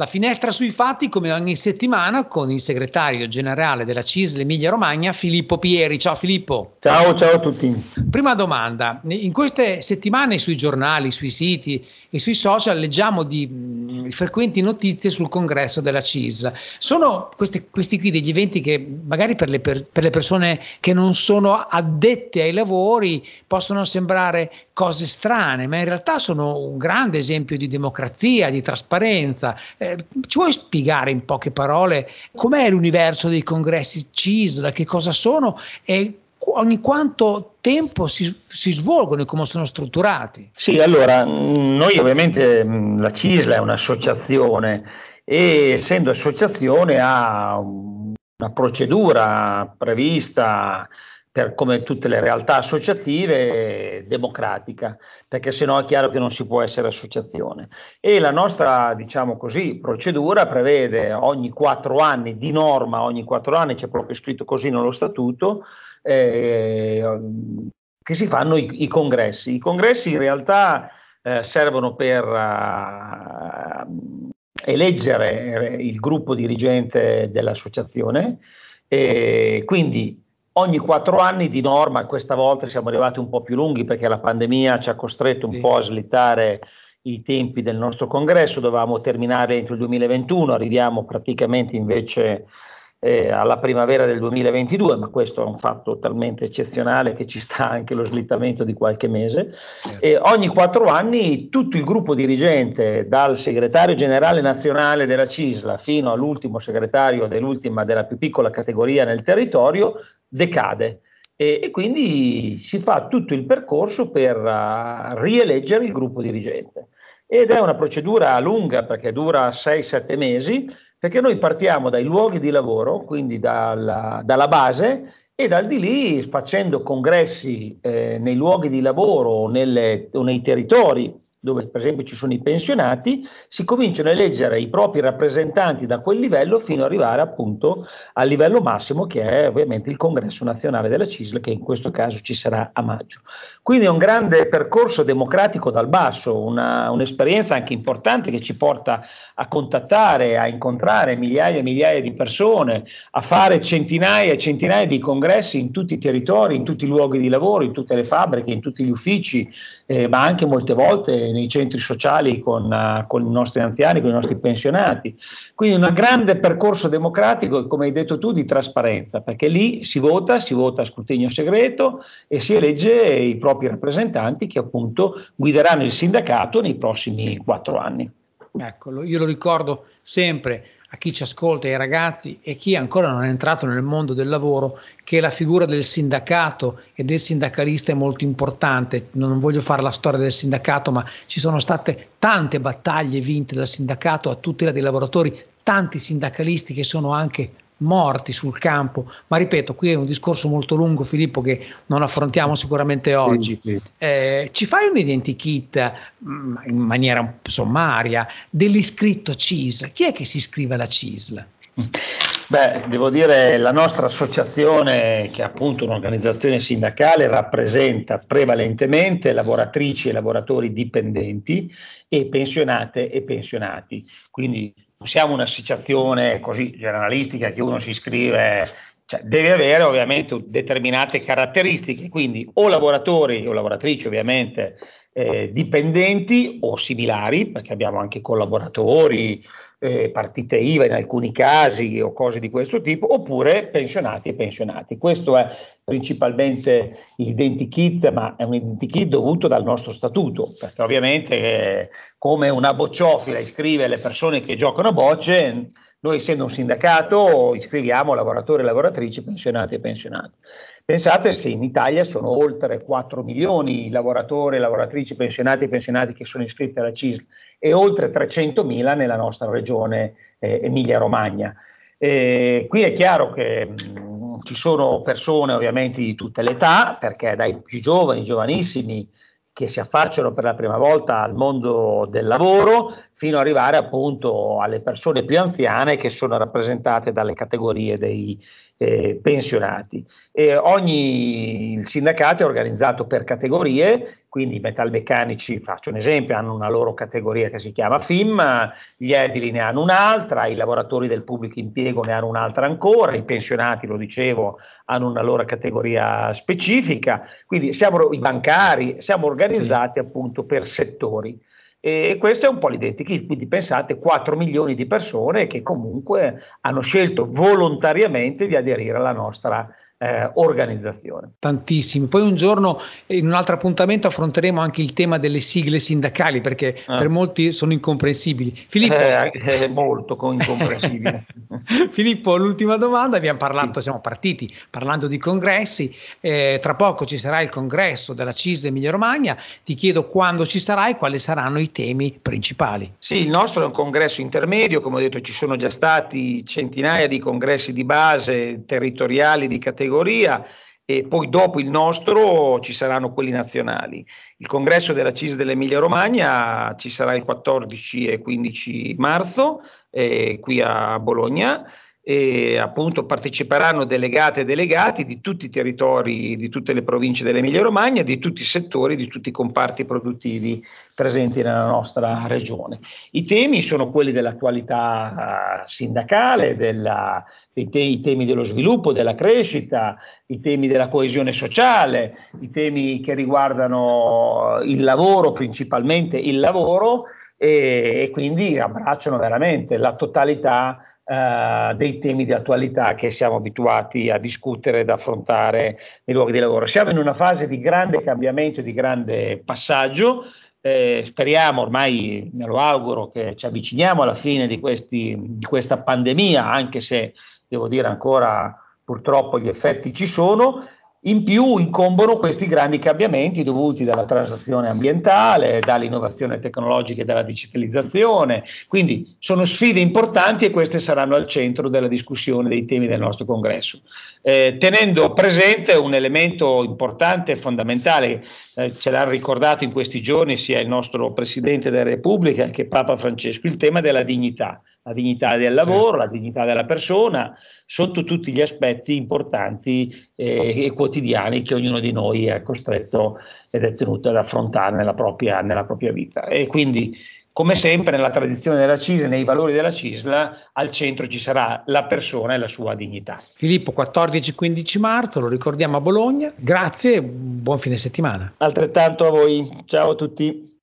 La finestra sui fatti come ogni settimana con il segretario generale della CISL Emilia Romagna Filippo Pieri. Ciao Filippo. Ciao, ciao a tutti. Prima domanda, in queste settimane sui giornali, sui siti e sui social leggiamo di mh, frequenti notizie sul congresso della CISL. Sono questi, questi qui degli eventi che magari per le, per, per le persone che non sono addette ai lavori possono sembrare cose strane, ma in realtà sono un grande esempio di democrazia, di trasparenza. Eh, ci vuoi spiegare in poche parole com'è l'universo dei congressi CISL, che cosa sono e ogni quanto tempo si, si, svolgono e come sono strutturati? Sì, allora, noi ovviamente la CISL è un'associazione e essendo associazione ha una procedura prevista per, come tutte le realtà associative, democratica, perché sennò è chiaro che non si può essere associazione. E la nostra, diciamo così, procedura prevede ogni quattro anni, di norma ogni quattro anni, c'è proprio scritto così nello statuto, eh, che si fanno i, i, congressi. I congressi in realtà eh, servono per uh, eleggere il gruppo dirigente dell'associazione, e quindi ogni quattro anni di norma, questa volta siamo arrivati un po' più lunghi perché la pandemia ci ha costretto un sì. po' a slittare i tempi del nostro congresso, dovevamo terminare entro il 2021, arriviamo praticamente invece eh, alla primavera del 2022, ma questo è un fatto talmente eccezionale che ci sta anche lo slittamento di qualche mese. Certo. E ogni quattro anni tutto il gruppo dirigente, dal segretario generale nazionale della CISLA fino all'ultimo segretario dell'ultima, della più piccola categoria nel territorio, decade. E, e quindi si fa tutto il percorso per uh, rieleggere il gruppo dirigente. Ed è una procedura lunga perché dura 6-7 mesi, perché noi partiamo dai luoghi di lavoro, quindi dalla, dalla base, e dal di lì facendo congressi eh, nei luoghi di lavoro o, nelle, o nei territori dove per esempio ci sono i pensionati, si cominciano a eleggere i propri rappresentanti da quel livello fino ad arrivare appunto al livello massimo che è ovviamente il congresso nazionale della CISL che in questo caso ci sarà a maggio. Quindi è un grande percorso democratico dal basso, una, un'esperienza anche importante che ci porta a contattare, a incontrare migliaia e migliaia di persone, a fare centinaia e centinaia di congressi in tutti i territori, in tutti i luoghi di lavoro, in tutte le fabbriche, in tutti gli uffici, eh, ma anche molte volte nei centri sociali con, uh, con, i nostri anziani, con i nostri pensionati. Quindi un grande percorso democratico, come hai detto tu, di trasparenza, perché lì si vota, si vota a scrutinio segreto e si elegge i propri rappresentanti che appunto guideranno il sindacato nei prossimi quattro anni. Eccolo, io lo ricordo sempre a chi ci ascolta, ai ragazzi e chi ancora non è entrato nel mondo del lavoro, che la figura del sindacato e del sindacalista è molto importante. Non voglio fare la storia del sindacato, ma ci sono state tante battaglie vinte dal sindacato a tutela dei lavoratori, tanti sindacalisti che sono anche morti sul campo, ma ripeto, qui è un discorso molto lungo Filippo che non affrontiamo sicuramente oggi. Sì, sì. Eh, ci fai un identikit mm, in maniera sommaria dell'iscritto CISL? Chi è che si iscrive alla CISL? Beh, devo dire la nostra associazione, che è appunto un'organizzazione sindacale, rappresenta prevalentemente lavoratrici e lavoratori dipendenti e pensionate e pensionati. Quindi siamo un'associazione così generalistica che uno si iscrive, cioè deve avere ovviamente determinate caratteristiche, quindi o lavoratori o lavoratrici ovviamente eh, dipendenti o similari, perché abbiamo anche collaboratori, eh, partite IVA in alcuni casi o cose di questo tipo, oppure pensionati e pensionati. Questo è principalmente l'identikit, ma è un identikit dovuto dal nostro statuto, perché ovviamente eh, come una bocciofila iscrive le persone che giocano a bocce, noi essendo un sindacato iscriviamo lavoratori e lavoratrici, pensionati e pensionati. Pensate se in Italia sono oltre 4 milioni i lavoratori, lavoratrici, pensionati e pensionati che sono iscritti alla CISL e oltre 300 mila nella nostra regione eh, Emilia-Romagna. Eh, qui è chiaro che mh, mm, ci sono persone ovviamente di tutte le età, perché dai più giovani, giovanissimi, che si affacciano per la prima volta al mondo del lavoro, fino ad arrivare appunto alle persone più anziane che sono rappresentate dalle categorie dei eh, pensionati. E ogni il sindacato è organizzato per categorie quindi i metalmeccanici, faccio un esempio, hanno una loro categoria che si chiama FIM, gli edili ne hanno un'altra, i lavoratori del pubblico impiego ne hanno un'altra ancora, i pensionati, lo dicevo, hanno una loro categoria specifica, quindi siamo i bancari, siamo organizzati sì. appunto per settori. E questo è un po' l'identikit, quindi pensate 4 milioni di persone che comunque hanno scelto volontariamente di aderire alla nostra eh, organizzazione. Tantissimi. Poi un giorno in un altro appuntamento affronteremo anche il tema delle sigle sindacali perché ah. per molti sono incomprensibili. Filippo, eh, è molto incomprensibile. Filippo, l'ultima domanda, abbiamo parlato, sì. siamo partiti parlando di congressi, eh, tra poco ci sarà il congresso della CIS Emilia Romagna, ti chiedo quando ci sarà e quali saranno i temi principali. Sì, il nostro è un congresso intermedio, come ho detto ci sono già stati centinaia di congressi di base territoriali di categoria categoria e poi dopo il nostro ci saranno quelli nazionali. Il congresso della CIS dell'Emilia Romagna ci sarà il 14 e 15 marzo eh, qui a Bologna e appunto parteciperanno delegate e delegati di tutti i territori, di tutte le province dell'Emilia Romagna, di tutti i settori, di tutti i comparti produttivi presenti nella nostra regione. I temi sono quelli dell'attualità sindacale, della, te, i temi dello sviluppo, della crescita, i temi della coesione sociale, i temi che riguardano il lavoro, principalmente il lavoro, e, e quindi abbracciano veramente la totalità Uh, dei temi di attualità che siamo abituati a discutere ed affrontare nei luoghi di lavoro. Siamo in una fase di grande cambiamento, di grande passaggio. Eh, speriamo, ormai me lo auguro, che ci avviciniamo alla fine di, questi, di questa pandemia, anche se devo dire ancora purtroppo gli effetti ci sono. In più incombono questi grandi cambiamenti dovuti dalla transazione ambientale, dall'innovazione tecnologica e dalla digitalizzazione. Quindi sono sfide importanti e queste saranno al centro della discussione dei temi del nostro congresso. Eh, tenendo presente un elemento importante e fondamentale, eh, ce l'ha ricordato in questi giorni sia il nostro Presidente della Repubblica che Papa Francesco, il tema della dignità la dignità del lavoro, certo. la dignità della persona, sotto tutti gli aspetti importanti eh, e quotidiani che ognuno di noi è costretto ed è tenuto ad affrontare nella propria, nella propria vita. E quindi, come sempre, nella tradizione della CISL, nei valori della CISL, al centro ci sarà la persona e la sua dignità. Filippo, 14-15 marzo, lo ricordiamo a Bologna. Grazie, buon fine settimana. Altrettanto a voi. Ciao a tutti.